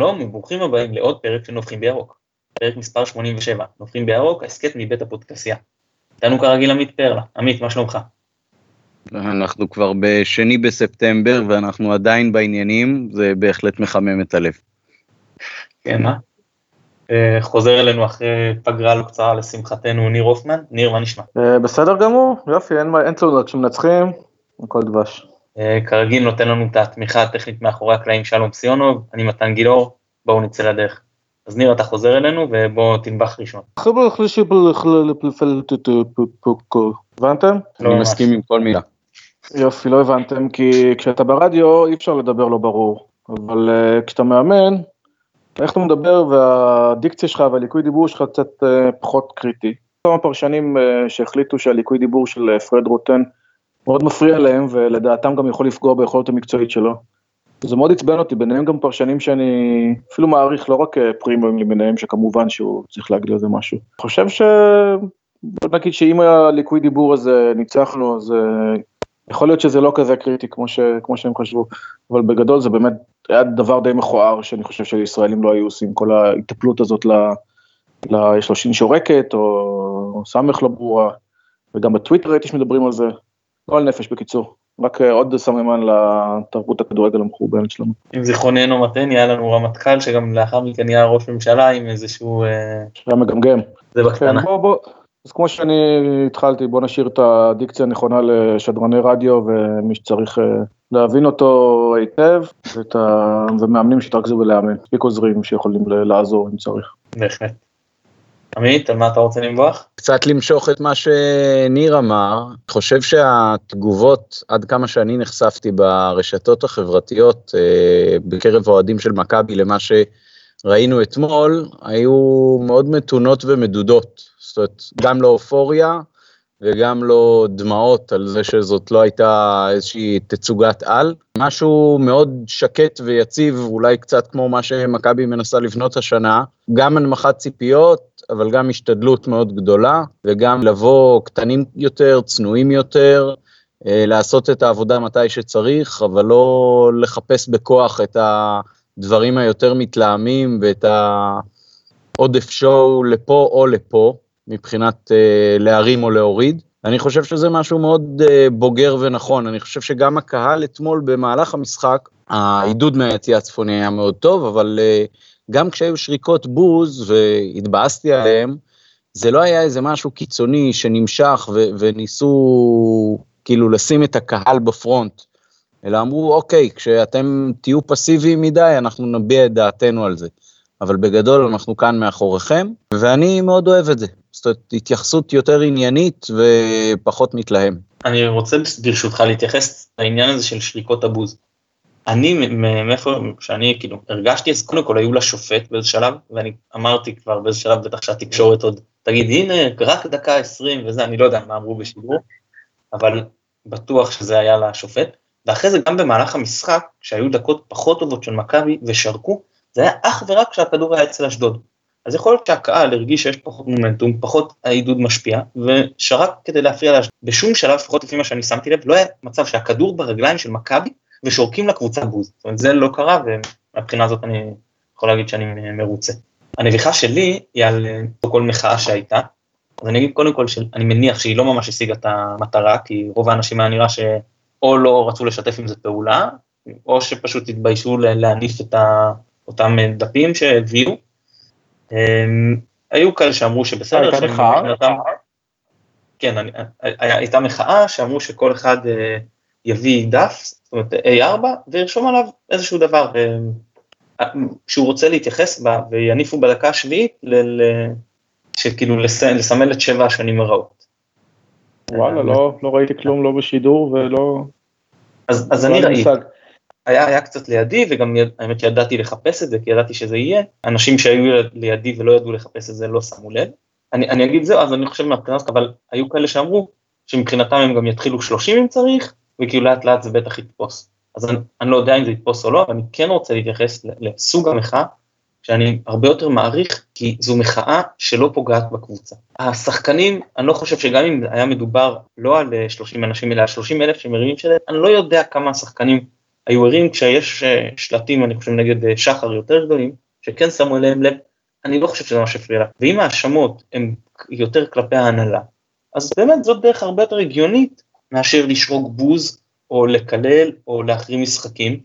שלום וברוכים הבאים לעוד פרק של נובחים בירוק. פרק מספר 87, נובחים בירוק, הסכת מבית הפודקסייה. איתנו כרגיל עמית פרלה. עמית, מה שלומך? אנחנו כבר בשני בספטמבר ואנחנו עדיין בעניינים, זה בהחלט מחמם את הלב. כן, מה? אה, חוזר אלינו אחרי פגרה לא קצרה לשמחתנו ניר הופמן. ניר, מה נשמע? אה, בסדר גמור, יופי, אין תלונות, כשמנצחים, הכל דבש. אה, כרגיל נותן לנו את התמיכה הטכנית מאחורי הקלעים שלום סיונוב, אני מתן גילאור, בואו נצא לדרך. אז ניר אתה חוזר אלינו ובוא תנבח ראשון. הבנתם? אני מסכים עם כל מילה. יופי, לא הבנתם, כי כשאתה ברדיו אי אפשר לדבר לא ברור, אבל uh, כשאתה מאמן, איך אתה מדבר והדיקציה שלך והליקוי דיבור שלך קצת uh, פחות קריטי. כמה פרשנים uh, שהחליטו שהליקוי דיבור של פרד רוטן מאוד מפריע להם ולדעתם גם יכול לפגוע ביכולת המקצועית שלו. זה מאוד עצבן אותי, ביניהם גם פרשנים שאני אפילו מעריך, לא רק פרימיום למיניהם, שכמובן שהוא צריך להגיד לזה משהו. אני חושב ש... בוא נגיד שאם הליקוי דיבור הזה ניצח לו, אז יכול להיות שזה לא כזה קריטי כמו, ש, כמו שהם חשבו, אבל בגדול זה באמת היה דבר די מכוער שאני חושב שישראלים לא היו עושים כל ההיטפלות הזאת ל... ל... יש לו שין שורקת או סמך לא ברורה, וגם בטוויטר ראיתי שמדברים על זה, לא על נפש בקיצור. רק עוד סממן לתרבות הכדורגל המחורבנת שלנו. אם זיכרוננו מתן, היה לנו רמטכ"ל שגם לאחר מכן נהיה ראש ממשלה עם איזשהו... אה, שהיה מגמגם. זה בקטנה. כן, בוא, בוא, אז כמו שאני התחלתי, בוא נשאיר את הדיקציה הנכונה לשדרני רדיו ומי שצריך אה, להבין אותו היטב, ואת ה... ומאמנים שיתרכזו בלאמן, מספיק עוזרים שיכולים לעזור אם צריך. בהחלט. עמית, על מה אתה רוצה למבוח? קצת למשוך את מה שניר אמר, אני חושב שהתגובות, עד כמה שאני נחשפתי ברשתות החברתיות, אה, בקרב האוהדים של מכבי למה שראינו אתמול, היו מאוד מתונות ומדודות. זאת אומרת, גם לא אופוריה וגם לא דמעות על זה שזאת לא הייתה איזושהי תצוגת על. משהו מאוד שקט ויציב, אולי קצת כמו מה שמכבי מנסה לבנות השנה, גם הנמכת ציפיות, אבל גם השתדלות מאוד גדולה, וגם לבוא קטנים יותר, צנועים יותר, אה, לעשות את העבודה מתי שצריך, אבל לא לחפש בכוח את הדברים היותר מתלהמים ואת העודף שואו לפה או לפה. מבחינת אה, להרים או להוריד. אני חושב שזה משהו מאוד אה, בוגר ונכון, אני חושב שגם הקהל אתמול במהלך המשחק, העידוד מהיציאה הצפוני היה מאוד טוב, אבל אה, גם כשהיו שריקות בוז והתבאסתי עליהם, זה לא היה איזה משהו קיצוני שנמשך ו- וניסו כאילו לשים את הקהל בפרונט, אלא אמרו, אוקיי, כשאתם תהיו פסיביים מדי, אנחנו נביע את דעתנו על זה. אבל בגדול אנחנו כאן מאחוריכם, ואני מאוד אוהב את זה. זאת אומרת, התייחסות יותר עניינית ופחות מתלהם. אני רוצה ברשותך להתייחס לעניין הזה של שריקות הבוז. אני, מאיפה שאני כאילו הרגשתי, אז קודם כל היו לשופט באיזה שלב, ואני אמרתי כבר באיזה שלב, בטח שהתקשורת עוד תגיד, הנה, רק דקה עשרים וזה, אני לא יודע מה אמרו בשידור, אבל בטוח שזה היה לשופט. ואחרי זה גם במהלך המשחק, כשהיו דקות פחות טובות של מכבי ושרקו, זה היה אך ורק כשהכדור היה אצל אשדוד. אז יכול להיות שהקהל הרגיש שיש פחות מומנטום, פחות העידוד משפיע, ושרק כדי להפריע לאשדוד. בשום שלב, לפחות לפי מה שאני שמתי לב, לא היה מצב שהכדור ברגליים של מכבי ושורקים לקבוצה בוז. זאת אומרת, זה לא קרה, ומבחינה הזאת אני יכול להגיד שאני מרוצה. הנביכה שלי היא על כל מחאה שהייתה, אז אני אגיד קודם כל שאני מניח שהיא לא ממש השיגה את המטרה, כי רוב האנשים היה נראה שאו לא רצו לשתף עם זה פעולה, או שפשוט התביישו להניף את ה... אותם דפים שהביאו. היו כאלה שאמרו שבסדר, הייתה מחאה? כן, הייתה מחאה שאמרו שכל אחד אה, יביא דף, זאת אומרת A4, וירשום עליו איזשהו דבר אה, שהוא רוצה להתייחס בה, ויניפו בדקה השביעית, שכאילו לסמל את שבע השנים הרעות. וואלה, לא, לא ראיתי כלום, לא בשידור ולא... אז אני ראיתי. היה, היה קצת לידי וגם האמת שידעתי לחפש את זה כי ידעתי שזה יהיה, אנשים שהיו לידי ולא ידעו לחפש את זה לא שמו לב. אני, אני אגיד זהו, אז אני חושב מהבחינת, אבל היו כאלה שאמרו שמבחינתם הם גם יתחילו 30 אם צריך, וכאילו לאט לאט זה בטח יתפוס. אז אני, אני לא יודע אם זה יתפוס או לא, אבל אני כן רוצה להתייחס לסוג המחאה, שאני הרבה יותר מעריך, כי זו מחאה שלא פוגעת בקבוצה. השחקנים, אני לא חושב שגם אם היה מדובר לא על 30 אנשים, אלא על 30 אלף שמרימים שלהם, אני לא יודע כמה השחקנים היו ערים כשיש שלטים, אני חושב, נגד שחר יותר גדולים, שכן שמו אליהם לב, אני לא חושב שזה מה שהפריע לה. ואם ההאשמות הן יותר כלפי ההנהלה, אז באמת זאת דרך הרבה יותר הגיונית מאשר לשרוק בוז, או לקלל, או להחרים משחקים,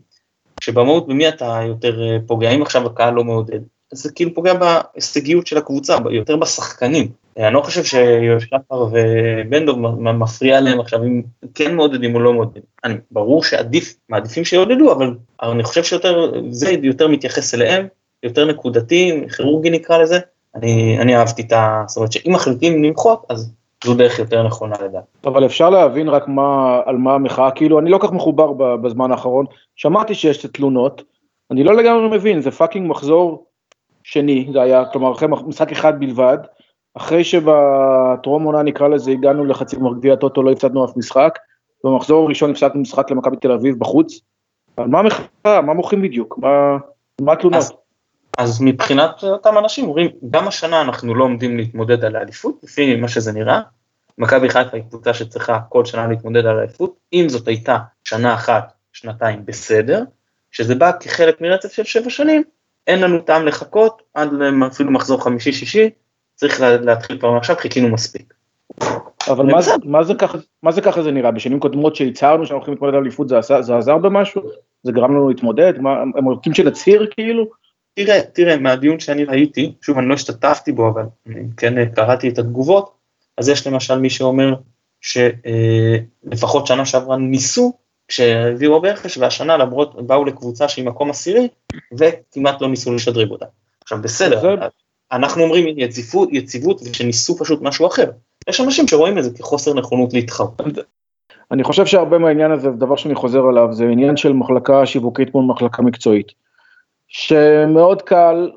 שבמהות במי אתה יותר אה, פוגע, אם עכשיו הקהל לא מעודד, אז זה כאילו פוגע בהישגיות של הקבוצה, יותר בשחקנים. אני לא חושב ששחר ובנדוב מפריע להם עכשיו אם כן מעודדים או לא מעודדים. אני, ברור שעדיף, מעדיפים שיעודדו, אבל אני חושב שיותר, זה יותר מתייחס אליהם, יותר נקודתי, כירורגי נקרא לזה. אני, אני אהבתי את ה... זאת אומרת שאם מחליטים למחות, אז זו דרך יותר נכונה לדעתי. אבל אפשר להבין רק מה, על מה המחאה, כאילו אני לא כך מחובר בזמן האחרון, שמעתי שיש תלונות, אני לא לגמרי מבין, זה fucking מחזור שני, זה היה, כלומר אחרי משחק אחד בלבד, אחרי שבטרום עונה נקרא לזה הגענו לחצי גמר גביע הטוטו לא הפסדנו אף משחק, במחזור הראשון הפסדנו משחק למכבי תל אביב בחוץ, על מה המחאה, מה מוחים בדיוק, מה, מה התלונות? אז, אז מבחינת אותם אנשים אומרים, גם השנה אנחנו לא עומדים להתמודד על האליפות, לפי מה שזה נראה, מכבי חיפה היא קבוצה שצריכה כל שנה להתמודד על האליפות, אם זאת הייתה שנה אחת, שנתיים בסדר, שזה בא כחלק מרצף של שבע שנים, אין לנו טעם לחכות עד אפילו מחזור חמישי-שישי, צריך להתחיל כבר עכשיו, חיכינו מספיק. אבל מה זה, מה, זה ככה, מה זה ככה זה נראה? בשנים קודמות שהצהרנו שאנחנו הולכים להתמודד על אליפות זה, זה עזר במשהו? זה גרם לנו להתמודד? מה, הם רוצים שנצהיר כאילו? תראה, תראה, מהדיון שאני ראיתי, שוב אני לא השתתפתי בו, אבל כן קראתי את התגובות, אז יש למשל מי שאומר שלפחות שנה שעברה ניסו כשהביאו הרבה רכש, והשנה למרות באו לקבוצה שהיא מקום עשירי, וכמעט לא ניסו לשדרג אותה. עכשיו בסדר, אנחנו אומרים יציבות, יציבות ושניסו פשוט משהו אחר. יש אנשים שרואים את זה כחוסר נכונות להתחרות. אני חושב שהרבה מהעניין הזה, דבר שאני חוזר עליו, זה עניין של מחלקה שיווקית מול מחלקה מקצועית. שמאוד קל,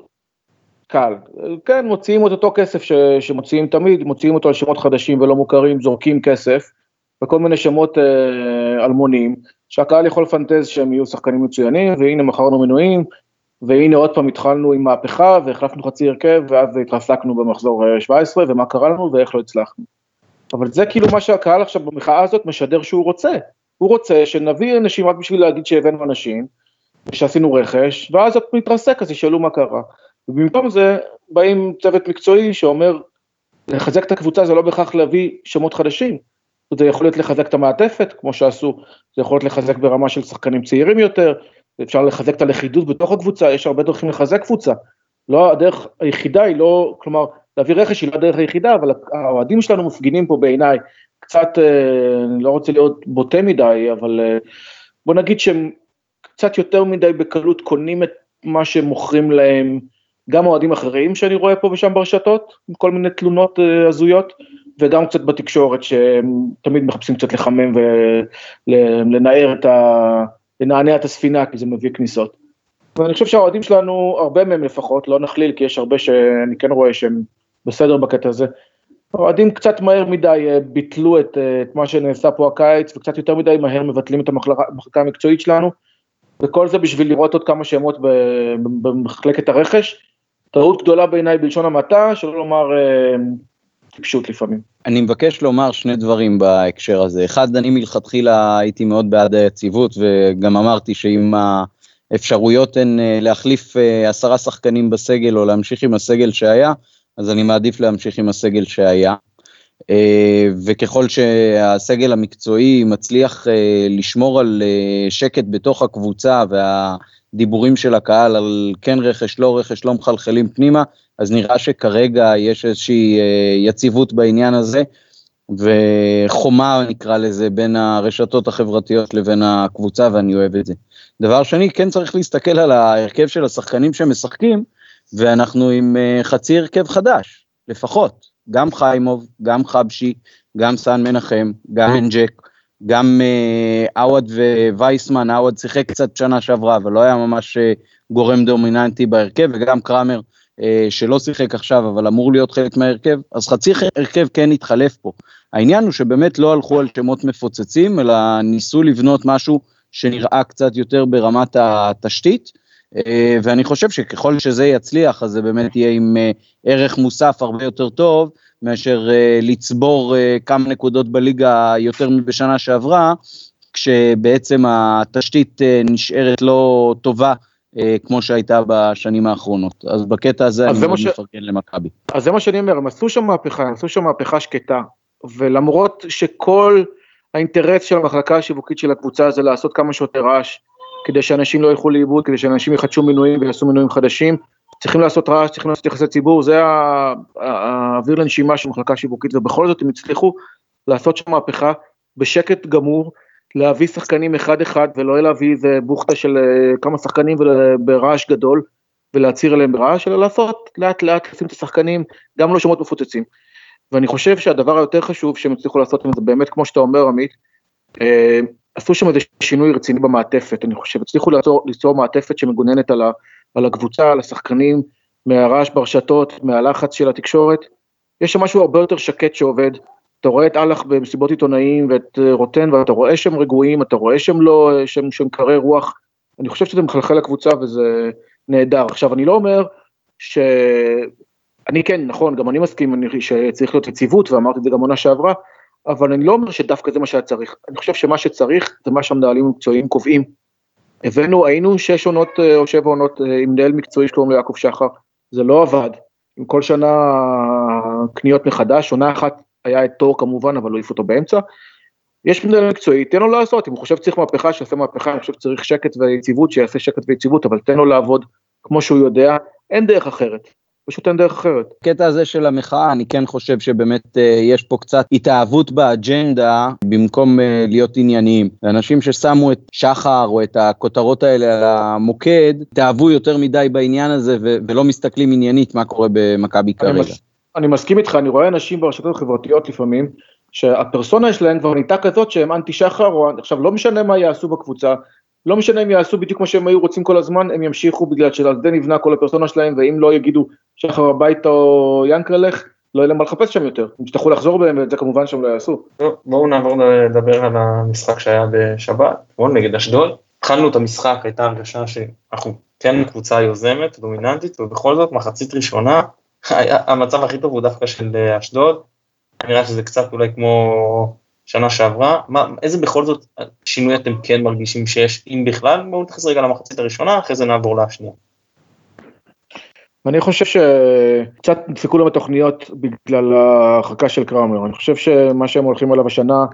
קל, כן, מוציאים את אותו כסף ש, שמוציאים תמיד, מוציאים אותו על שמות חדשים ולא מוכרים, זורקים כסף, וכל מיני שמות אה, אלמונים, שהקהל יכול לפנטז שהם יהיו שחקנים מצוינים, והנה מכרנו מנויים, והנה עוד פעם התחלנו עם מהפכה והחלפנו חצי הרכב ואז התרסקנו במחזור 17 ומה קרה לנו ואיך לא הצלחנו. אבל זה כאילו מה שהקהל עכשיו במחאה הזאת משדר שהוא רוצה. הוא רוצה שנביא אנשים רק בשביל להגיד שהבאנו אנשים, ושעשינו רכש, ואז את מתרסק אז ישאלו מה קרה. ובמקום זה באים צוות מקצועי שאומר לחזק את הקבוצה זה לא בהכרח להביא שמות חדשים, זה יכול להיות לחזק את המעטפת כמו שעשו, זה יכול להיות לחזק ברמה של שחקנים צעירים יותר, אפשר לחזק את הלכידות בתוך הקבוצה, יש הרבה דרכים לחזק קבוצה. לא הדרך היחידה היא לא, כלומר, להביא רכש היא לא הדרך היחידה, אבל האוהדים שלנו מפגינים פה בעיניי קצת, אה, אני לא רוצה להיות בוטה מדי, אבל אה, בוא נגיד שהם קצת יותר מדי בקלות קונים את מה שמוכרים להם, גם אוהדים אחרים שאני רואה פה ושם ברשתות, עם כל מיני תלונות אה, הזויות, וגם קצת בתקשורת שהם תמיד מחפשים קצת לחמם ולנער את ה... לנענע את הספינה כי זה מביא כניסות. ואני חושב שהאוהדים שלנו, הרבה מהם לפחות, לא נכליל כי יש הרבה שאני כן רואה שהם בסדר בקטע הזה, האוהדים קצת מהר מדי אה, ביטלו את, אה, את מה שנעשה פה הקיץ וקצת יותר מדי מהר מבטלים את המחלקה המקצועית שלנו וכל זה בשביל לראות עוד כמה שמות במחלקת הרכש. טעות גדולה בעיניי בלשון המעטה, שלא לומר אה, טיפשות לפעמים. אני מבקש לומר שני דברים בהקשר הזה. אחד, אני מלכתחילה הייתי מאוד בעד היציבות, וגם אמרתי שאם האפשרויות הן אה, להחליף אה, עשרה שחקנים בסגל או להמשיך עם הסגל שהיה, אז אני מעדיף להמשיך עם הסגל שהיה. אה, וככל שהסגל המקצועי מצליח לשמור על שקט בתוך הקבוצה והדיבורים של הקהל על כן רכש, לא רכש, לא מחלחלים פנימה, אז נראה שכרגע יש איזושהי אה, יציבות בעניין הזה, וחומה נקרא לזה בין הרשתות החברתיות לבין הקבוצה ואני אוהב את זה. דבר שני, כן צריך להסתכל על ההרכב של השחקנים שמשחקים, ואנחנו עם אה, חצי הרכב חדש, לפחות. גם חיימוב, גם חבשי, גם סאן מנחם, גם מנג'ק, גם אה, עווד ווייסמן, עווד שיחק קצת שנה שעברה, אבל לא היה ממש גורם דומיננטי בהרכב, וגם קראמר אה, שלא שיחק עכשיו אבל אמור להיות חלק מההרכב, אז חצי הרכב כן התחלף פה. העניין הוא שבאמת לא הלכו על שמות מפוצצים, אלא ניסו לבנות משהו שנראה קצת יותר ברמת התשתית, אה, ואני חושב שככל שזה יצליח, אז זה באמת יהיה עם אה, ערך מוסף הרבה יותר טוב, מאשר לצבור כמה נקודות בליגה יותר מבשנה שעברה, כשבעצם התשתית נשארת לא טובה כמו שהייתה בשנים האחרונות. אז בקטע הזה אני מאוד ש... מפרגן למכבי. אז זה מה שאני אומר, הם עשו שם מהפכה, הם עשו שם מהפכה שקטה, ולמרות שכל האינטרס של המחלקה השיווקית של הקבוצה זה לעשות כמה שיותר רעש, כדי שאנשים לא ילכו לאיבוד, כדי שאנשים יחדשו מינויים ויעשו מינויים חדשים, צריכים לעשות רעש, צריכים לעשות יחסי ציבור, זה האוויר לנשימה של מחלקה שיווקית, ובכל זאת הם הצליחו לעשות שם מהפכה בשקט גמור, להביא שחקנים אחד אחד ולא להביא איזה בוכטה של אה, כמה שחקנים ברעש גדול ולהצהיר עליהם ברעש, אלא לעשות לאט לאט לשים את השחקנים גם לא שמות מפוצצים. ואני חושב שהדבר היותר חשוב שהם הצליחו לעשות עם זה באמת כמו שאתה אומר עמית, אה, עשו שם איזה שינוי רציני במעטפת, אני חושב, הצליחו ליצור, ליצור מעטפת שמגוננת על, ה, על הקבוצה, על השחקנים, מהרעש ברשתות, מהלחץ של התקשורת, יש שם משהו הרבה יותר שקט שעובד, אתה רואה את אהלך במסיבות עיתונאים ואת אה, רוטן ואתה רואה שהם רגועים, אתה רואה שהם לא, שהם, שהם קרי רוח, אני חושב שזה מחלחל לקבוצה וזה נהדר. עכשיו אני לא אומר ש... אני כן, נכון, גם אני מסכים אני, שצריך להיות יציבות ואמרתי את זה גם עונה שעברה, אבל אני לא אומר שדווקא זה מה שהיה צריך, אני חושב שמה שצריך זה מה שהמנהלים המקצועיים קובעים. הבאנו, היינו שש עונות אה, או שבע עונות אה, עם מנהל מקצועי שקוראים לו יעקב שחר, זה לא עבד. עם כל שנה קניות מחדש, עונה אחת היה את תור כמובן, אבל לא העיף אותו באמצע. יש מנהל מקצועי, תן לו לעשות, אם הוא חושב שצריך מהפכה, שיעשה מהפכה, אני חושב שצריך שקט ויציבות, שיעשה שקט ויציבות, אבל תן לו לעבוד כמו שהוא יודע, אין דרך אחרת. פשוט אין דרך אחרת. הקטע הזה של המחאה, אני כן חושב שבאמת uh, יש פה קצת התאהבות באג'נדה במקום uh, להיות ענייניים. אנשים ששמו את שחר או את הכותרות האלה על המוקד, התאהבו יותר מדי בעניין הזה ו- ולא מסתכלים עניינית מה קורה במכבי כרגע. מס- אני מסכים איתך, אני רואה אנשים ברשתות החברתיות לפעמים, שהפרסונה שלהם כבר נהייתה כזאת שהם אנטי שחר, או עכשיו לא משנה מה יעשו בקבוצה, לא משנה אם יעשו בדיוק מה שהם היו רוצים כל הזמן, הם ימשיכו בגלל שעל זה נבנה כל הפרסונה שלהם, ואם לא יגידו שחר הביתה או ינקרלך, לא יהיה להם מה לחפש שם יותר. הם יצטרכו לחזור בהם, ואת זה כמובן שהם לא יעשו. בואו נעבור לדבר על המשחק שהיה בשבת, נכון? נגד אשדוד. התחלנו את המשחק, הייתה הרגשה שאנחנו כן קבוצה יוזמת, דומיננטית, ובכל זאת מחצית ראשונה, המצב הכי טוב הוא דווקא של אשדוד. נראה שזה קצת אולי כמו שנה שעברה, מה, איזה בכל זאת שינוי אתם כן מרגישים שיש, אם בכלל? בואו נתייחס רגע למחצית הראשונה, אחרי זה נעבור לשנייה. אני חושב שקצת נדפקו להם התוכניות בגלל ההרחקה של קראמר, אני חושב שמה שהם הולכים עליו השנה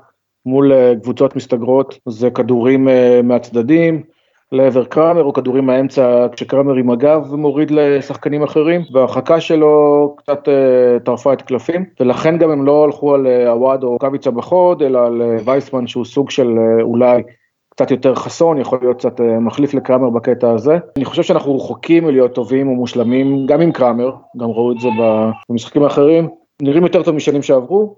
מול קבוצות מסתגרות זה כדורים אה, מהצדדים, לעבר קראמר או כדורים מהאמצע כשקראמר עם הגב מוריד לשחקנים אחרים וההרחקה שלו קצת uh, טרפה את קלפים ולכן גם הם לא הלכו על uh, עווד או קוויצה בחוד אלא על uh, וייסמן שהוא סוג של אולי קצת יותר חסון יכול להיות קצת מחליף לקראמר בקטע הזה. אני חושב שאנחנו רחוקים מלהיות טובים ומושלמים גם עם קראמר גם ראו את זה במשחקים האחרים נראים יותר טוב משנים שעברו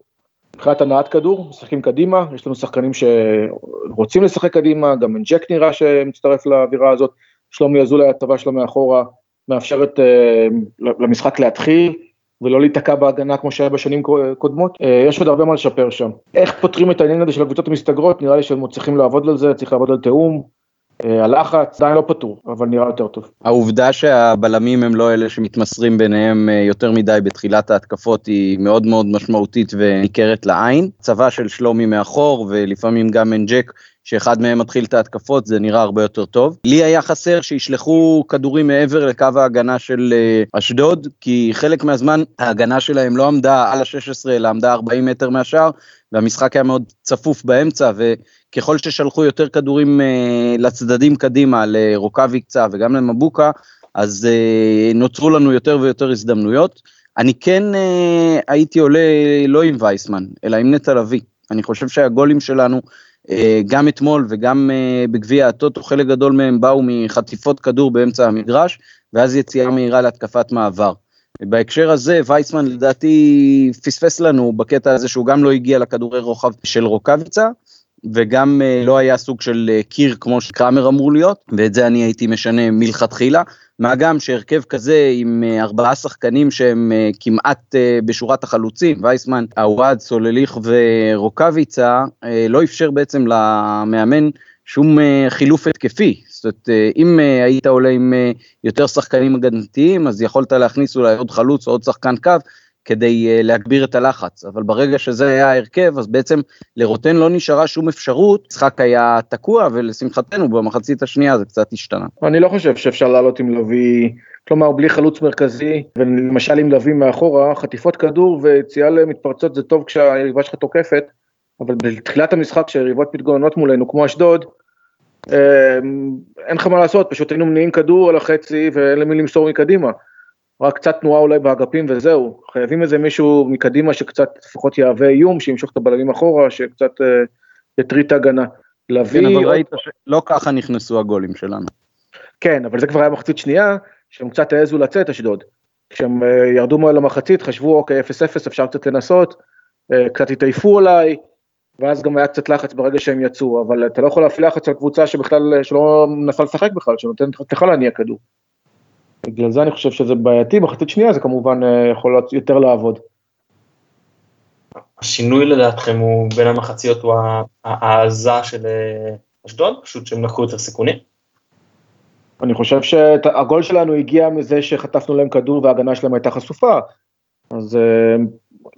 מבחינת הנעת כדור, משחקים קדימה, יש לנו שחקנים שרוצים לשחק קדימה, גם ג'ק נראה שמצטרף לאווירה הזאת, שלומי אזולאי הטבה שלו מאחורה מאפשרת uh, למשחק להתחיל ולא להיתקע בהגנה כמו שהיה בשנים קודמות, uh, יש עוד הרבה מה לשפר שם. איך פותרים את העניין הזה של הקבוצות המסתגרות, נראה לי שהם צריכים לעבוד על זה, צריך לעבוד על תיאום, אה, הלחץ עדיין לא פתור, אבל נראה יותר טוב. העובדה שהבלמים הם לא אלה שמתמסרים ביניהם אה, יותר מדי בתחילת ההתקפות היא מאוד מאוד משמעותית וניכרת לעין. צבא של שלומי מאחור ולפעמים גם אנג'ק שאחד מהם מתחיל את ההתקפות זה נראה הרבה יותר טוב. לי היה חסר שישלחו כדורים מעבר לקו ההגנה של אה, אשדוד כי חלק מהזמן ההגנה שלהם לא עמדה על ה-16 אלא עמדה 40 מטר מהשאר והמשחק היה מאוד צפוף באמצע וככל ששלחו יותר כדורים אה, לצדדים קדימה לרוקאביקצה וגם למבוקה אז אה, נוצרו לנו יותר ויותר הזדמנויות. אני כן אה, הייתי עולה לא עם וייסמן אלא עם נטע לביא. אני חושב שהגולים שלנו אה, גם אתמול וגם אה, בגביע הטוטו חלק גדול מהם באו מחטיפות כדור באמצע המגרש ואז יציאה מהירה להתקפת מעבר. בהקשר הזה וייסמן לדעתי פספס לנו בקטע הזה שהוא גם לא הגיע לכדורי רוחב של רוקאביצה וגם uh, לא היה סוג של uh, קיר כמו שקראמר אמור להיות ואת זה אני הייתי משנה מלכתחילה. מה גם שהרכב כזה עם uh, ארבעה שחקנים שהם כמעט בשורת החלוצים וייסמן, עווד, סולליך ורוקאביצה לא אפשר בעצם למאמן שום חילוף התקפי זאת אומרת, אה, אם אה, היית עולה עם אה, יותר שחקנים הגנתיים, אז יכולת להכניס אולי עוד חלוץ או עוד שחקן קו, כדי להגביר את הלחץ, אבל ברגע שזה היה ההרכב, אז בעצם לרוטן לא נשארה שום אפשרות, המשחק היה תקוע, ולשמחתנו במחצית השנייה זה קצת השתנה. אני לא חושב שאפשר לעלות עם לביא, כלומר בלי חלוץ מרכזי, ולמשל עם לביא מאחורה, חטיפות כדור ויציאה למתפרצות זה טוב כשהיריבה שלך תוקפת, אבל בתחילת המשחק כשהיריבות מתגוננות מולנו כמו אשדוד, אין לך מה לעשות, פשוט היינו מניעים כדור על החצי ואין למי למסור מקדימה. רק קצת תנועה אולי באגפים וזהו, חייבים איזה מישהו מקדימה שקצת לפחות יהווה איום, שימשוך את הבלמים אחורה, שקצת אה, יטריד את ההגנה. להביא... כן, אבל ראית שלא ככה נכנסו הגולים שלנו. כן, אבל זה כבר היה מחצית שנייה, שהם קצת העזו לצאת אשדוד. כשהם אה, ירדו מעל המחצית, חשבו אוקיי 0-0 אפשר קצת לנסות, אה, קצת התעייפו אולי, ואז גם היה קצת לחץ ברגע שהם יצאו, אבל אתה לא יכול להפעיל לחץ על קבוצה שבכלל, שלא מנסה לשחק בכלל, שנותנת לך להניע כדור. בגלל זה אני חושב שזה בעייתי, מחצית שנייה זה כמובן אה, יכול יותר לעבוד. השינוי לדעתכם הוא בין המחציות הוא העזה של אה, אשדוד, פשוט שהם לקחו יותר סיכונים? אני חושב שהגול שלנו הגיע מזה שחטפנו להם כדור וההגנה שלהם הייתה חשופה. אז אה,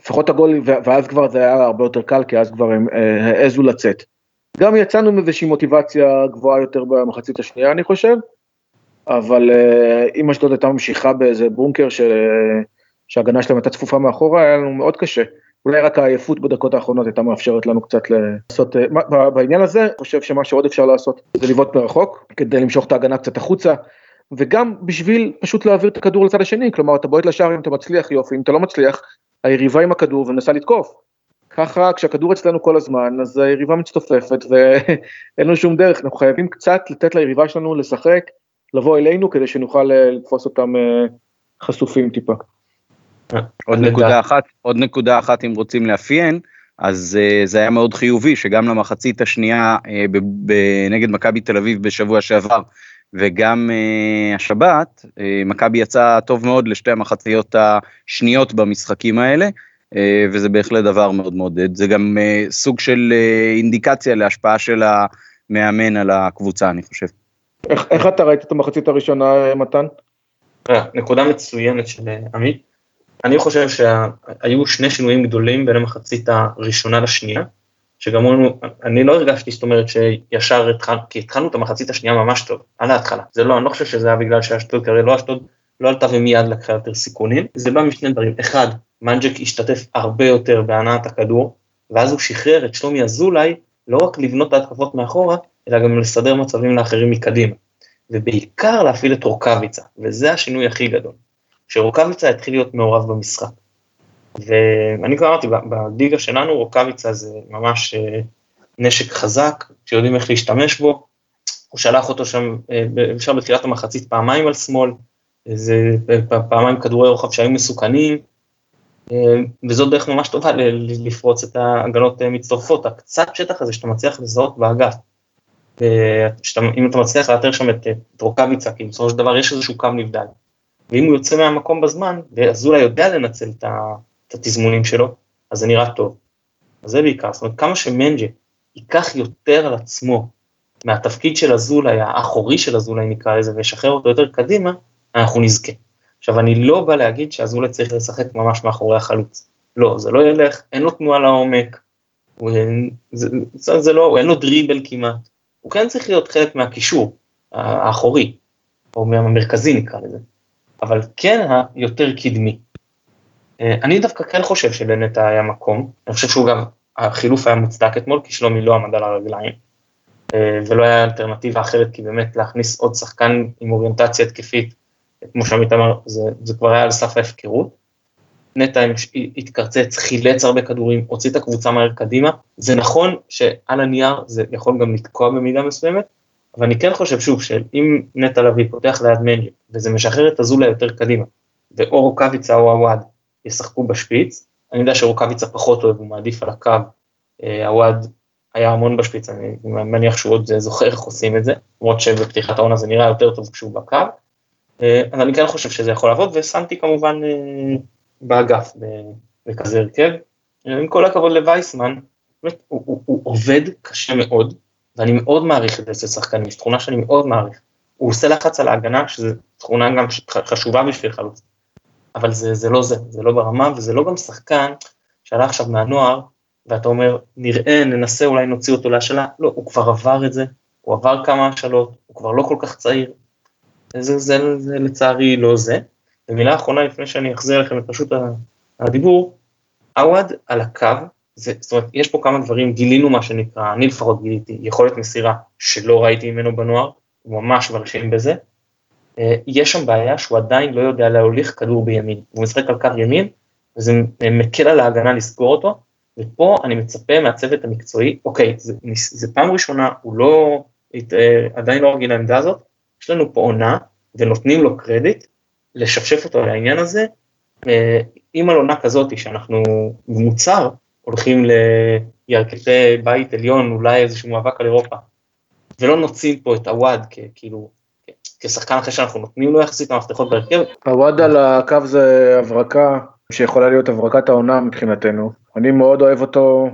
לפחות הגול, ואז כבר זה היה הרבה יותר קל, כי אז כבר הם העזו לצאת. גם יצאנו מאיזושהי מוטיבציה גבוהה יותר במחצית השנייה, אני חושב. אבל אה, אם אשדוד הייתה ממשיכה באיזה בונקר ש... שההגנה שלהם הייתה צפופה מאחורה, היה לנו מאוד קשה. אולי רק העייפות בדקות האחרונות הייתה מאפשרת לנו קצת לעשות, אה, בעניין הזה, אני חושב שמה שעוד אפשר לעשות זה לבעוט מרחוק, כדי למשוך את ההגנה קצת החוצה, וגם בשביל פשוט להעביר את הכדור לצד השני, כלומר אתה בועט לשער אם אתה מצליח יופי, אם אתה לא מצליח, היריבה עם הכדור ומנסה לתקוף. ככה כשהכדור אצלנו כל הזמן, אז היריבה מצטופפת ואין לנו שום דרך, אנחנו חייבים קצת לתת ליריבה שלנו לשחק, לבוא אלינו כדי שנוכל אה, לתפוס אותם אה, חשופים טיפה. עוד נקודה אחת, עוד נקודה אחת אם רוצים לאפיין, אז uh, זה היה מאוד חיובי שגם למחצית השנייה נגד מכבי תל אביב בשבוע שעבר וגם uh, השבת, uh, מכבי יצא טוב מאוד לשתי המחציות השניות במשחקים האלה, uh, וזה בהחלט דבר מאוד מעודד. זה גם uh, סוג של uh, אינדיקציה להשפעה של המאמן על הקבוצה, אני חושב. איך, איך אתה ראית את המחצית הראשונה, מתן? אה, נקודה מצוינת של אה, עמית. אני חושב שהיו שני שינויים גדולים בין המחצית הראשונה לשנייה, שגם הוא, אני לא הרגשתי, זאת אומרת שישר התחלנו, כי התחלנו את המחצית השנייה ממש טוב, על ההתחלה. זה לא, אני לא חושב שזה היה בגלל שאשדוד, כי הרי לא אשדוד לא עלתה ומיד לקחה יותר סיכונים, זה בא משני דברים. אחד, מנג'ק השתתף הרבה יותר בהנעת הכדור, ואז הוא שחרר את שלומי אזולאי לא רק לבנות את ההתקפות מאחורה, אלא גם לסדר מצבים לאחרים מקדימה. ובעיקר להפעיל את רוקאביצה, וזה השינוי הכי גדול. שרוקאביצה יתחיל להיות מעורב במשחק. ואני כבר אמרתי, בליגה שלנו רוקאביצה זה ממש אה, נשק חזק, שיודעים איך להשתמש בו. הוא שלח אותו שם, אפשר אה, בתחילת המחצית פעמיים על שמאל, זה פעמיים כדורי רוחב שהיו מסוכנים, אה, וזאת דרך ממש טובה לפרוץ את ההגנות מצטרפות, הקצת שטח הזה שאתה מצליח לזהות באגף. אם אתה מצליח לאתר שם את, את רוקאביצה, כי בסופו של דבר יש איזשהו קו נבדל, ואם הוא יוצא מהמקום בזמן, ואזולאי יודע לנצל את, את התזמונים שלו, אז זה נראה טוב. אז זה בעיקר, זאת אומרת, כמה שמנג'ה ייקח יותר על עצמו מהתפקיד של אזולאי, האחורי של אזולאי נקרא לזה, וישחרר אותו יותר קדימה, אנחנו נזכה. עכשיו, אני לא בא להגיד שאזולאי צריך לשחק ממש מאחורי החלוץ. לא, זה לא ילך, אין לו תנועה לעומק, זה, זה, זה לא, אין לו דריבל כמעט. הוא כן צריך להיות חלק מהקישור האחורי, או מהמרכזי נקרא לזה, אבל כן היותר קדמי. אה, אני דווקא כן חושב שלנטע היה מקום, אני חושב שהוא גם, החילוף היה מוצדק אתמול, כי שלומי לא עמד על הרגליים, אה, ולא היה אלטרנטיבה אחרת, כי באמת להכניס עוד שחקן עם אוריינטציה התקפית, כמו שעמית אמר, זה, זה כבר היה על סף ההפקרות. נטע התקרצץ, חילץ הרבה כדורים, הוציא את הקבוצה מהר קדימה. זה נכון שעל הנייר זה יכול גם לתקוע במידה מסוימת, אבל אני כן חושב שוב שאם נטע לביא פותח ליד מנג'י וזה משחרר את אזולה יותר קדימה, ואו רוקאביצה או עווד ישחקו בשפיץ, אני יודע שרוקאביצה פחות אוהב, הוא מעדיף על הקו, אה, עווד היה המון בשפיץ, אני מניח שהוא עוד זוכר איך עושים את זה, למרות שבפתיחת העונה זה נראה יותר טוב כשהוא בקו, אה, אז אני כן חושב שזה יכול לעבוד, ושמתי כמובן אה, באגף בכזה הרכב. עם כל הכבוד לווייסמן, באמת, הוא, הוא, הוא עובד קשה מאוד, ואני מאוד מעריך את זה אצל שחקנים, זו תכונה שאני מאוד מעריך. הוא עושה לחץ על ההגנה, שזו תכונה גם חשובה בשביל חלוץ. אבל זה, זה לא זה, זה לא ברמה, וזה לא גם שחקן שעלה עכשיו מהנוער, ואתה אומר, נראה, ננסה, אולי נוציא אותו להשאלה, לא, הוא כבר עבר את זה, הוא עבר כמה השאלות, הוא כבר לא כל כך צעיר, זה, זה, זה, זה לצערי לא זה. ומילה אחרונה לפני שאני אחזיר לכם את פשוט הדיבור, עווד על הקו, זה, זאת אומרת, יש פה כמה דברים, גילינו מה שנקרא, אני לפחות גיליתי, יכולת מסירה שלא ראיתי ממנו בנוער, הוא ממש מרשים בזה. אה, יש שם בעיה שהוא עדיין לא יודע להוליך כדור בימין, הוא משחק על קו ימין, וזה מקל על ההגנה לסגור אותו, ופה אני מצפה מהצוות המקצועי, אוקיי, זה, זה פעם ראשונה, הוא לא, אה, עדיין לא רגיל לעמדה הזאת, יש לנו פה עונה, ונותנים לו קרדיט, לשפשף אותו על העניין הזה, אה, אם על עונה כזאת שאנחנו מוצר, הולכים לירכתי בית עליון, אולי איזשהו מאבק על אירופה, ולא נוציא פה את הוואד כאילו כשחקן אחרי שאנחנו נותנים לו יחסית המפתחות בהרכב. הוואד על הקו זה הברקה שיכולה להיות הברקת העונה מבחינתנו. אני מאוד אוהב אותו,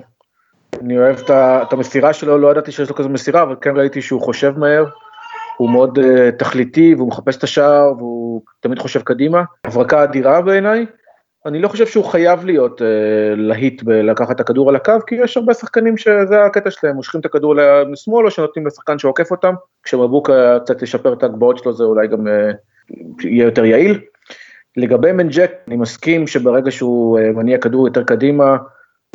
אני אוהב את המסירה שלו, לא ידעתי שיש לו כזה מסירה, אבל כן ראיתי שהוא חושב מהר, הוא מאוד uh, תכליתי והוא מחפש את השער והוא תמיד חושב קדימה. הברקה אדירה בעיניי. אני לא חושב שהוא חייב להיות אה, להיט בלקחת את הכדור על הקו, כי יש הרבה שחקנים שזה הקטע שלהם, מושכים את הכדור לשמאל או שנותנים לשחקן שעוקף אותם, כשמבוקה קצת ישפר את ההגבהות שלו זה אולי גם אה, יהיה יותר יעיל. לגבי מנג'ק, אני מסכים שברגע שהוא אה, מניע כדור יותר קדימה,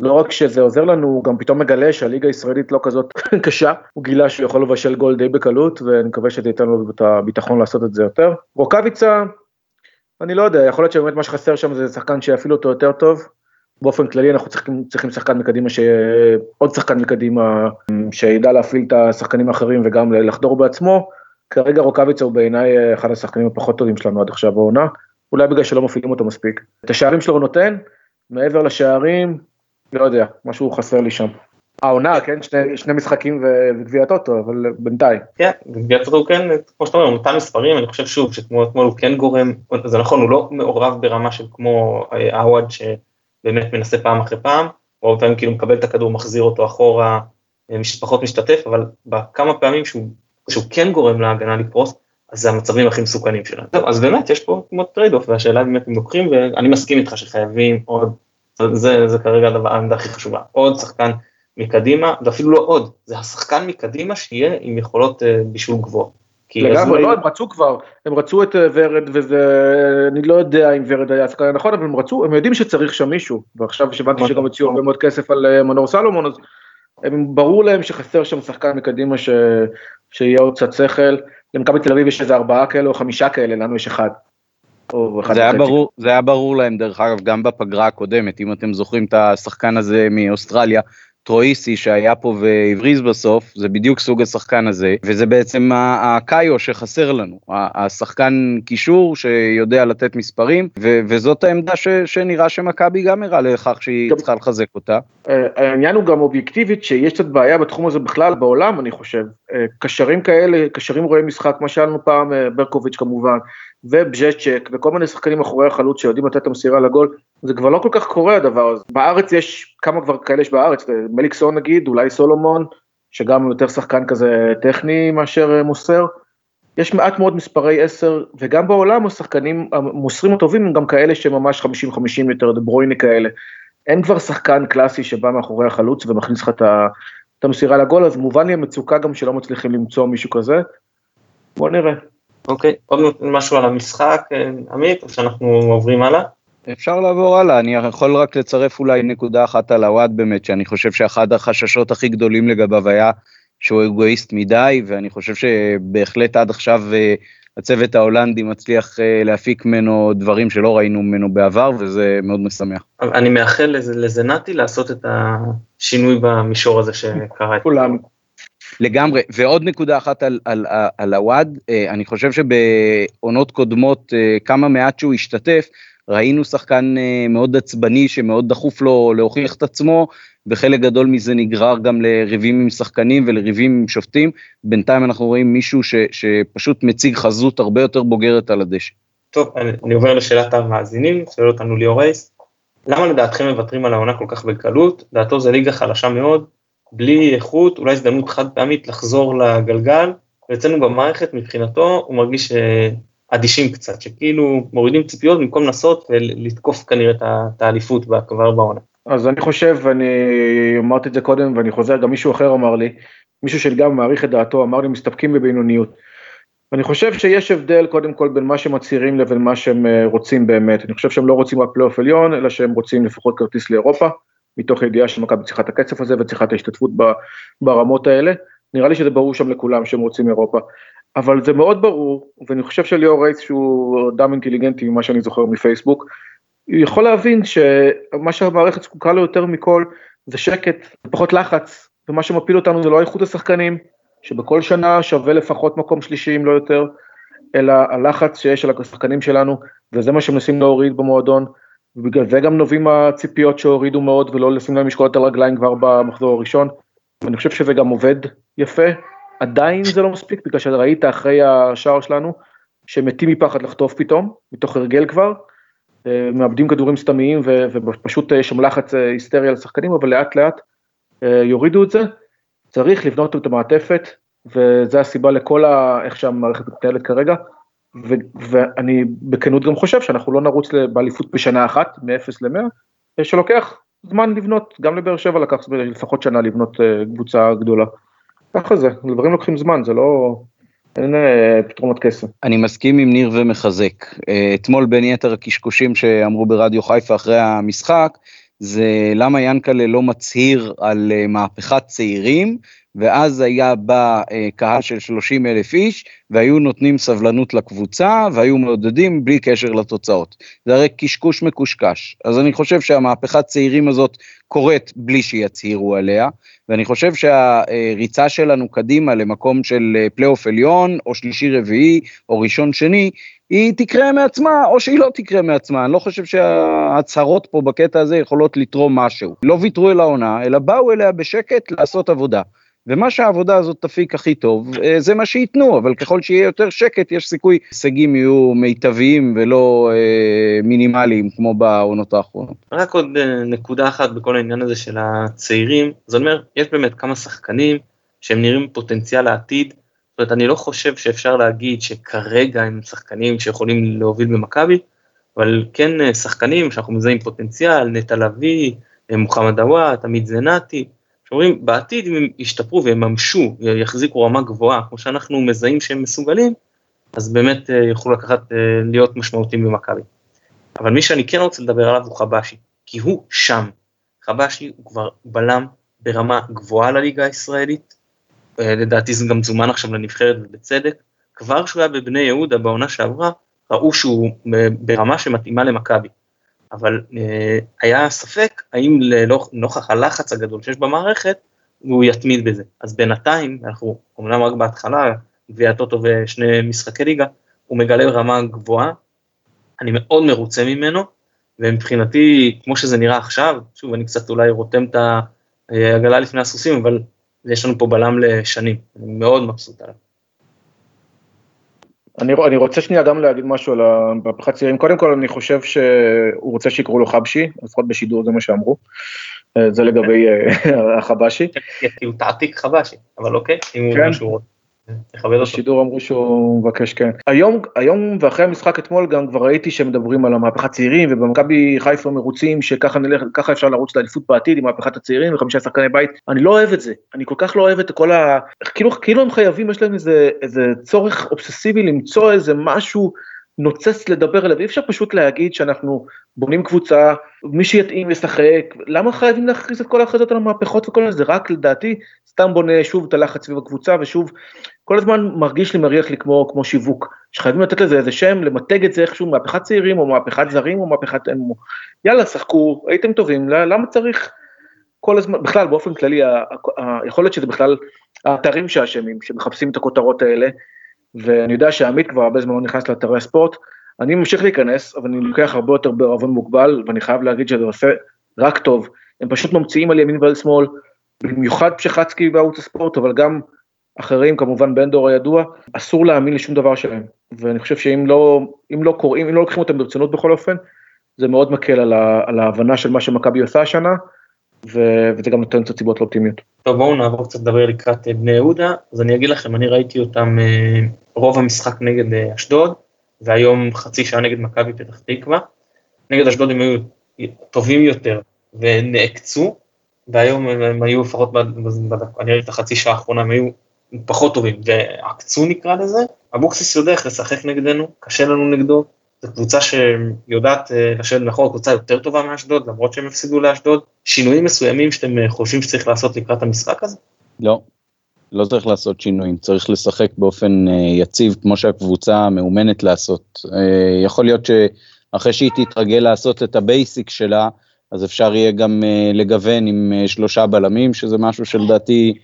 לא רק שזה עוזר לנו, הוא גם פתאום מגלה שהליגה הישראלית לא כזאת קשה, הוא גילה שהוא יכול לבשל גול די בקלות, ואני מקווה שזה ייתן לו את הביטחון לעשות את זה יותר. רוקאביצה, אני לא יודע, יכול להיות שבאמת מה שחסר שם זה שחקן שיפעיל אותו יותר טוב. באופן כללי אנחנו צריכים, צריכים שחקן מקדימה, ש... עוד שחקן מקדימה שידע להפעיל את השחקנים האחרים וגם לחדור בעצמו. כרגע רוקאביצה הוא בעיניי אחד השחקנים הפחות טובים שלנו עד עכשיו בעונה, אולי בגלל שלא מפעילים אותו מספיק. את השערים שלו הוא נותן, מעבר לשערים, לא יודע, משהו חסר לי שם. העונה, כן, שני, שני משחקים וגביע טוטו, אבל בינתיים. כן, גביע טוטו כן, כמו שאתה אומר, הוא נתן מספרים, אני חושב שוב, שכמו אתמול הוא כן גורם, זה נכון, הוא לא מעורב ברמה של כמו עווד, שבאמת מנסה פעם אחרי פעם, הוא הרבה פעמים כאילו מקבל את הכדור, מחזיר אותו אחורה, אה, פחות משתתף, אבל בכמה פעמים שהוא, שהוא כן גורם להגנה לפרוס, אז זה המצבים הכי מסוכנים שלנו. טוב, אז באמת יש פה כמו trade-off, והשאלה באמת אם לוקחים, ואני מסכים איתך שחייבים עוד, זה, זה כרגע הדבר, העמדה הכי חשובה, עוד שחקן מקדימה, ואפילו לא עוד, זה השחקן מקדימה שיהיה עם יכולות אה, בישול גבוהות. לגמרי, לא, הם רצו כבר, הם רצו את אה, ורד וזה, אני לא יודע אם ורד היה השחקן הנכון, אבל הם רצו, הם יודעים שצריך שם מישהו, ועכשיו שהבנתי שגם הציעו הרבה מאוד כסף על אה, מנור סלומון, אז הם, ברור להם שחסר שם שחקן מקדימה ש, שיהיה עוד קצת שכל, למכבי תל אביב יש איזה ארבעה כאלה או חמישה כאלה, לנו יש אחד. זה היה, ברור, זה היה ברור להם דרך אגב גם בפגרה הקודמת. אם אתם זוכרים את השחקן הזה מאוסטרליה טרואיסי שהיה פה והבריז בסוף, זה בדיוק סוג השחקן הזה, וזה בעצם הקאיו שחסר לנו, השחקן קישור שיודע לתת מספרים, ו- וזאת העמדה ש- שנראה שמכבי גם הראה לכך שהיא צריכה לחזק אותה. אה, העניין הוא גם אובייקטיבית שיש קצת בעיה בתחום הזה בכלל בעולם אני חושב, אה, קשרים כאלה, קשרים רואים משחק, מה שהיה לנו פעם, אה, ברקוביץ' כמובן, ובז'צ'ק וכל מיני שחקנים אחורי החלוץ שיודעים לתת את המסירה לגול, זה כבר לא כל כך קורה הדבר הזה. בארץ יש, כמה כבר כאלה יש בארץ, מליקסון נגיד, אולי סולומון, שגם יותר שחקן כזה טכני מאשר אה, מוסר. יש מעט מאוד מספרי 10, וגם בעולם השחקנים המוסרים הטובים הם גם כאלה שממש 50-50 יותר, דה ברויני כאלה. אין כבר שחקן קלאסי שבא מאחורי החלוץ ומכניס לך את המסירה לגול, אז מובן לי המצוקה גם שלא מצליחים למצוא מישהו כזה. בוא נראה. אוקיי, עוד משהו על המשחק, אה, עמית, או שאנחנו עוברים הלאה? אפשר לעבור הלאה, אני יכול רק לצרף אולי נקודה אחת על הוואד באמת, שאני חושב שאחד החששות הכי גדולים לגביו היה שהוא אגואיסט מדי, ואני חושב שבהחלט עד עכשיו אה, הצוות ההולנדי מצליח אה, להפיק ממנו דברים שלא ראינו ממנו בעבר, וזה מאוד משמח. אני מאחל לזנתי לעשות את השינוי במישור הזה שקרה. כולם. לגמרי, ועוד נקודה אחת על, על, על, על הוואד, אה, אני חושב שבעונות קודמות, כמה מעט שהוא השתתף, ראינו שחקן אה, מאוד עצבני שמאוד דחוף לו להוכיח את עצמו, וחלק גדול מזה נגרר גם לריבים עם שחקנים ולריבים עם שופטים. בינתיים אנחנו רואים מישהו ש, שפשוט מציג חזות הרבה יותר בוגרת על הדשא. טוב, אני, אני עובר לשאלת המאזינים, שואל אותנו ליאור רייס. למה לדעתכם מוותרים על העונה כל כך בקלות? דעתו זה ליגה חלשה מאוד, בלי איכות, אולי הזדמנות חד פעמית לחזור לגלגל, ואצלנו במערכת מבחינתו הוא מרגיש אדישים קצת, שכאילו מורידים ציפיות במקום לנסות ולתקוף כנראה את האליפות כבר בעונה. אז אני חושב, ואני אמרתי את זה קודם ואני חוזר, גם מישהו אחר אמר לי, מישהו שגם מעריך את דעתו, אמר לי מסתפקים בבינוניות. אני חושב שיש הבדל קודם כל בין מה שהם מצהירים לבין מה שהם אה, רוצים באמת. אני חושב שהם לא רוצים רק פלייאוף עליון, אלא שהם רוצים לפחות כרטיס לאירופה, מתוך ידיעה שמכבי צריכה את הכסף הזה וצריכה את ההשתתפות ברמות האלה. נראה לי שזה ברור שם לכולם שהם רוצים אירופה. אבל זה מאוד ברור, ואני חושב שליאור רייס שהוא אדם אינטליגנטי ממה שאני זוכר מפייסבוק, יכול להבין שמה שהמערכת זקוקה לו יותר מכל זה שקט, פחות לחץ, ומה שמפיל אותנו זה לא איכות השחקנים, שבכל שנה שווה לפחות מקום שלישי אם לא יותר, אלא הלחץ שיש על השחקנים שלנו, וזה מה שמנסים להוריד במועדון, ובגלל זה גם נובעים הציפיות שהורידו מאוד ולא לשים להם משקולות על רגליים כבר במחזור הראשון, ואני חושב שזה גם עובד יפה, עדיין זה לא מספיק, בגלל שראית אחרי השער שלנו, שמתים מפחד לחטוף פתאום, מתוך הרגל כבר, אה, מאבדים כדורים סתמיים ופשוט יש שם לחץ אה, היסטרי על השחקנים, אבל לאט לאט אה, יורידו את זה. צריך לבנות את המעטפת, וזה הסיבה לכל ה... איך שהמערכת מתנהלת כרגע, ו, ואני בכנות גם חושב שאנחנו לא נרוץ באליפות בשנה אחת, מ-0 ל-100, שלוקח זמן לבנות, גם לבאר שבע לקח לפחות שנה לבנות קבוצה גדולה. ככה זה, דברים לוקחים זמן, זה לא... אין אה, פתרונות קסם. אני מסכים עם ניר ומחזק. אה, אתמול בין יתר הקשקושים שאמרו ברדיו חיפה אחרי המשחק, זה למה ינקלה לא מצהיר על אה, מהפכת צעירים, ואז היה בא קהל של 30 אלף איש, והיו נותנים סבלנות לקבוצה, והיו מעודדים בלי קשר לתוצאות. זה הרי קשקוש מקושקש. אז אני חושב שהמהפכת צעירים הזאת קורית בלי שיצהירו עליה, ואני חושב שהריצה שלנו קדימה למקום של אה, פלייאוף עליון, או שלישי רביעי, או ראשון שני, היא תקרה מעצמה, או שהיא לא תקרה מעצמה. אני לא חושב שההצהרות פה בקטע הזה יכולות לתרום משהו. לא ויתרו אל העונה, אלא באו אליה בשקט לעשות עבודה. ומה שהעבודה הזאת תפיק הכי טוב, אה, זה מה שייתנו, אבל ככל שיהיה יותר שקט, יש סיכוי הישגים יהיו מיטביים ולא אה, מינימליים כמו בעונות האחרונות. רק עוד אה, נקודה אחת בכל העניין הזה של הצעירים, זאת אומרת, יש באמת כמה שחקנים שהם נראים פוטנציאל העתיד, זאת אומרת, אני לא חושב שאפשר להגיד שכרגע הם שחקנים שיכולים להוביל במכבי, אבל כן שחקנים שאנחנו מזהים פוטנציאל, נטע לביא, מוחמד עוואט, עמית זנתי, שאומרים בעתיד אם הם ישתפרו ויממשו, יחזיקו רמה גבוהה, כמו שאנחנו מזהים שהם מסוגלים, אז באמת אה, יוכלו לקחת, אה, להיות משמעותיים במכבי. אבל מי שאני כן רוצה לדבר עליו הוא חבשי, כי הוא שם. חבשי הוא כבר בלם ברמה גבוהה לליגה הישראלית, אה, לדעתי זה גם זומן עכשיו לנבחרת ובצדק. כבר כשהוא היה בבני יהודה בעונה שעברה, ראו שהוא ברמה שמתאימה למכבי. אבל אה, היה ספק האם לנוכח הלחץ הגדול שיש במערכת, הוא יתמיד בזה. אז בינתיים, אנחנו אומנם רק בהתחלה, גביע הטוטו ושני משחקי ליגה, הוא מגלה רמה גבוהה, אני מאוד מרוצה ממנו, ומבחינתי, כמו שזה נראה עכשיו, שוב, אני קצת אולי רותם את העגלה לפני הסוסים, אבל יש לנו פה בלם לשנים, אני מאוד מבסוט עליו. אני, אני רוצה שנייה גם להגיד משהו על המהפכת צעירים. קודם כל, אני חושב שהוא רוצה שיקראו לו חבשי, לפחות בשידור זה מה שאמרו. אה, זה לגבי אה, החבשי. כאילו תעתיק חבשי, אבל אוקיי, אם הוא כן. משהו רוצה. תכבד. בשידור אמרו שהוא מבקש, כן. היום, היום ואחרי המשחק אתמול גם כבר ראיתי שמדברים על המהפכת צעירים, ובמכבי חיפה מרוצים שככה נלך, ככה אפשר לרוץ לאליפות בעתיד עם מהפכת הצעירים וחמישה שחקני בית. אני לא אוהב את זה, אני כל כך לא אוהב את כל ה... כאילו, כאילו הם חייבים, יש להם איזה, איזה צורך אובססיבי למצוא איזה משהו. נוצץ לדבר עליו, אי אפשר פשוט להגיד שאנחנו בונים קבוצה, מי שיתאים ישחק, למה חייבים להכריז את כל ההכרזות על המהפכות וכל זה, רק לדעתי סתם בונה שוב את הלחץ סביב הקבוצה ושוב, כל הזמן מרגיש לי מריח לי כמו, כמו שיווק, שחייבים לתת לזה איזה שם, למתג את זה איכשהו, מהפכת צעירים או מהפכת זרים או מהפכת, יאללה שחקו, הייתם טובים, למה צריך כל הזמן, בכלל באופן כללי, יכול להיות שזה בכלל האתרים שאשמים, שמחפשים את הכותרות האלה, ואני יודע שעמית כבר הרבה זמן לא נכנס לאתרי הספורט, אני ממשיך להיכנס, אבל אני לוקח הרבה יותר בערבון מוגבל, ואני חייב להגיד שזה עושה רק טוב. הם פשוט ממציאים על ימין ועל שמאל, במיוחד פשחצקי בערוץ הספורט, אבל גם אחרים, כמובן בן דור הידוע, אסור להאמין לשום דבר שלהם. ואני חושב שאם לא, לא קוראים, אם לא לוקחים אותם ברצינות בכל אופן, זה מאוד מקל על, ה, על ההבנה של מה שמכבי עושה השנה, ו- וזה גם נותן קצת סיבות לאופטימיות. טוב בואו נעבור קצת לדבר לקראת בני יהודה, אז אני אגיד לכם, אני ראיתי אותם רוב המשחק נגד אשדוד, והיום חצי שעה נגד מכבי פתח תקווה. נגד אשדוד הם היו טובים יותר ונעקצו, והיום הם היו לפחות, אני ראיתי את החצי שעה האחרונה, הם היו פחות טובים ועקצו נקרא לזה. אבוקסיס יודע איך לשחק נגדנו, קשה לנו נגדו, זו קבוצה שיודעת אה, לשבת מאחור, קבוצה יותר טובה מאשדוד, למרות שהם הפסידו לאשדוד. שינויים מסוימים שאתם אה, חושבים שצריך לעשות לקראת המשחק הזה? לא, לא צריך לעשות שינויים, צריך לשחק באופן אה, יציב כמו שהקבוצה מאומנת לעשות. יכול להיות שאחרי שהיא תתרגל לעשות את ה basic שלה, אז אפשר יהיה גם לגוון עם שלושה בלמים, שזה משהו שלדעתי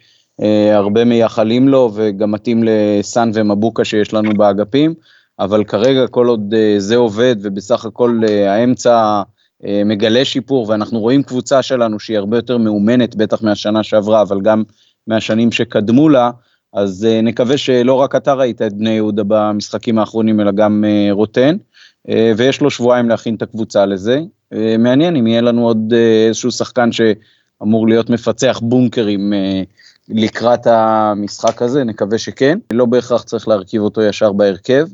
הרבה מייחלים לו וגם מתאים לסאן ומבוקה שיש לנו באגפים. אבל כרגע כל עוד אה, זה עובד ובסך הכל אה, האמצע אה, מגלה שיפור ואנחנו רואים קבוצה שלנו שהיא הרבה יותר מאומנת בטח מהשנה שעברה אבל גם מהשנים שקדמו לה אז נקווה שלא רק אתה ראית את בני יהודה במשחקים האחרונים אלא גם רוטן ויש לו שבועיים להכין את הקבוצה לזה מעניין אם יהיה לנו עוד איזשהו שחקן שאמור להיות מפצח בונקרים לקראת המשחק הזה נקווה שכן. לא בהכרח צריך להרכיב אותו ישר בהרכב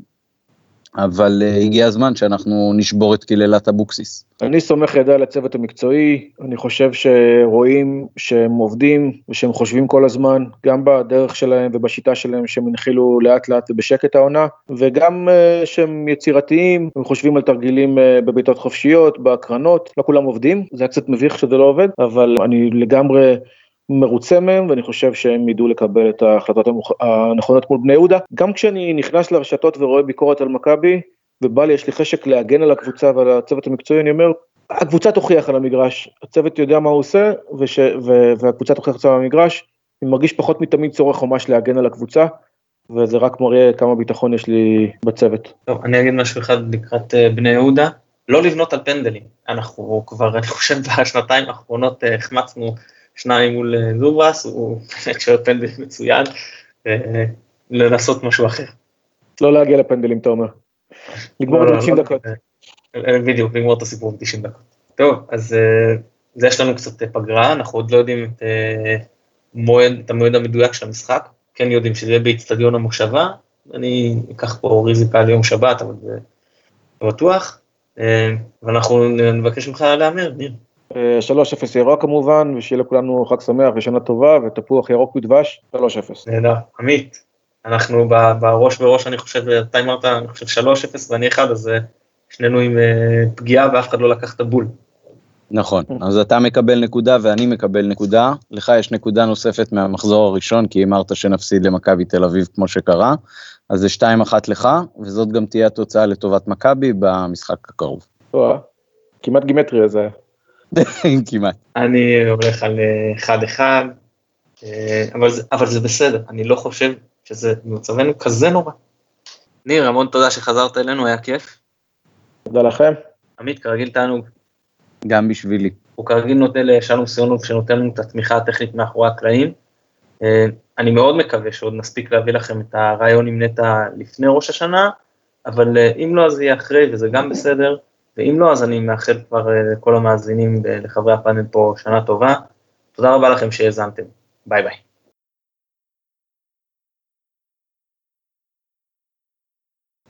אבל uh, הגיע הזמן שאנחנו נשבור את קללת אבוקסיס. אני סומך ידי על הצוות המקצועי, אני חושב שרואים שהם עובדים ושהם חושבים כל הזמן, גם בדרך שלהם ובשיטה שלהם שהם הנחילו לאט לאט ובשקט העונה, וגם uh, שהם יצירתיים, הם חושבים על תרגילים uh, בבעיטות חופשיות, בהקרנות, לא כולם עובדים, זה היה קצת מביך שזה לא עובד, אבל אני לגמרי... מרוצה מהם ואני חושב שהם ידעו לקבל את ההחלטות הנכונות מול בני יהודה. גם כשאני נכנס לרשתות ורואה ביקורת על מכבי ובא לי יש לי חשק להגן על הקבוצה ועל הצוות המקצועי אני אומר הקבוצה תוכיח על המגרש הצוות יודע מה הוא עושה וש, ו, והקבוצה תוכיח על המגרש. אני מרגיש פחות מתמיד צורך ממש להגן על הקבוצה וזה רק מראה כמה ביטחון יש לי בצוות. טוב, אני אגיד משהו אחד לקראת אה, בני יהודה, לא לבנות על פנדלים. אנחנו כבר, אני חושב, בשנתיים האחרונות אה, החמצנו שניים מול אה, זוברס, הוא באמת שואל פנדל מצוין, לנסות משהו אחר. לא להגיע לפנדלים, אתה אומר. לגמור את לא, 90 לא, לא, דקות. אה, בדיוק, לגמור את הסיפור ב-90 דקות. טוב, אז זה יש לנו קצת פגרה, אנחנו עוד לא יודעים את, מועד, את המועד המדויק של המשחק, כן יודעים שזה יהיה באיצטדיון המושבה, אני אקח פה ריזיקה ליום שבת, אבל זה בטוח, ואנחנו נבקש ממך להמר, ניר. 3-0 ירוק כמובן, ושיהיה לכולנו חג שמח ושנה טובה, ותפוח ירוק ודבש, 3-0. נהדר, עמית, אנחנו בראש בראש, אני חושב, אתה אמרת, אני חושב 3-0 ואני 1, אז אה, שנינו עם אה, פגיעה ואף אחד לא לקח את הבול. נכון, אז אתה מקבל נקודה ואני מקבל נקודה, לך יש נקודה נוספת מהמחזור הראשון, כי אמרת שנפסיד למכבי תל אביב כמו שקרה, אז זה 2-1 לך, וזאת גם תהיה התוצאה לטובת מכבי במשחק הקרוב. כמעט גימטרי זה היה. כמעט. אני הולך על אה, אחד אחד, אה, אבל, אבל זה בסדר, אני לא חושב שזה במצבנו כזה נורא. ניר, המון תודה שחזרת אלינו, היה כיף. תודה לכם. עמית, כרגיל תענוג. גם בשבילי. הוא כרגיל נותן לשלום סיונוב שנותן לנו את התמיכה הטכנית מאחורי הקלעים. אה, אני מאוד מקווה שעוד נספיק להביא לכם את הרעיון עם נטע לפני ראש השנה, אבל אם לא אז זה יהיה אחרי וזה גם בסדר. ואם לא, אז אני מאחל כבר אה, לכל המאזינים ולחברי הפאנל פה שנה טובה. תודה רבה לכם שהאזנתם. ביי ביי.